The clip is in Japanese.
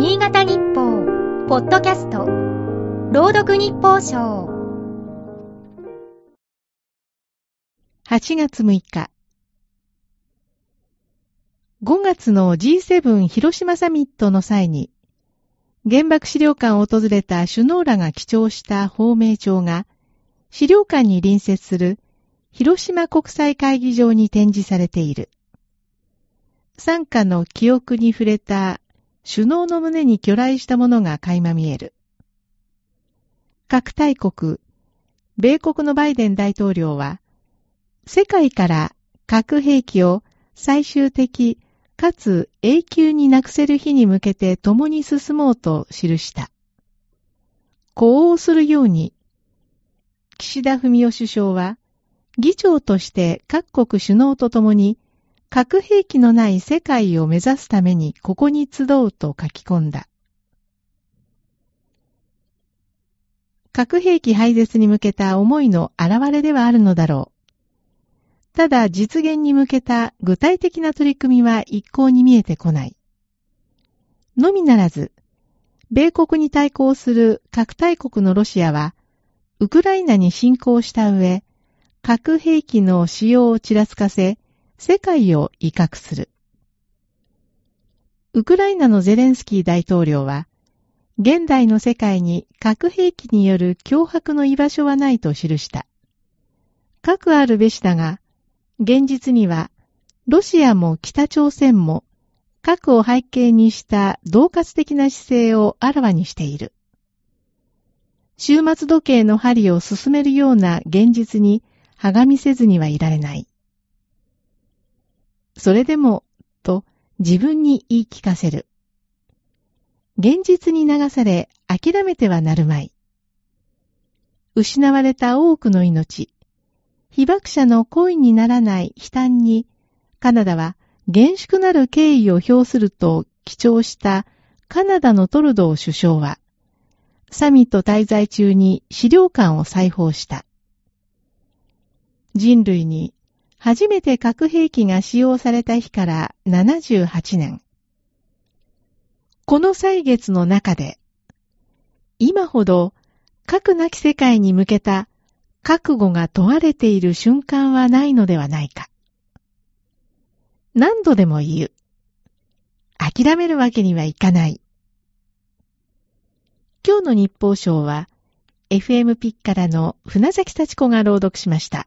新潟日報、ポッドキャスト、朗読日報賞。8月6日。5月の G7 広島サミットの際に、原爆資料館を訪れた首脳らが記帳した芳名帳が、資料館に隣接する広島国際会議場に展示されている。参加の記憶に触れた首脳の胸に巨来したものが垣間見える。各大国、米国のバイデン大統領は、世界から核兵器を最終的かつ永久になくせる日に向けて共に進もうと記した。呼応するように、岸田文雄首相は、議長として各国首脳と共に核兵器のない世界を目指すためにここに集うと書き込んだ。核兵器廃絶に向けた思いの表れではあるのだろう。ただ実現に向けた具体的な取り組みは一向に見えてこない。のみならず、米国に対抗する核大国のロシアは、ウクライナに侵攻した上、核兵器の使用をちらつかせ、世界を威嚇する。ウクライナのゼレンスキー大統領は、現代の世界に核兵器による脅迫の居場所はないと記した。核あるべしだが、現実には、ロシアも北朝鮮も核を背景にした同活的な姿勢をあらわにしている。終末時計の針を進めるような現実にはがみせずにはいられない。それでも、と自分に言い聞かせる。現実に流され諦めてはなるまい。失われた多くの命、被爆者の恋にならない悲嘆に、カナダは厳粛なる敬意を表すると記帳したカナダのトルドー首相は、サミット滞在中に資料館を再訪した。人類に初めて核兵器が使用された日から78年。この歳月の中で、今ほど核なき世界に向けた覚悟が問われている瞬間はないのではないか。何度でも言う。諦めるわけにはいかない。今日の日報賞は、FM ピッからの船崎幸子が朗読しました。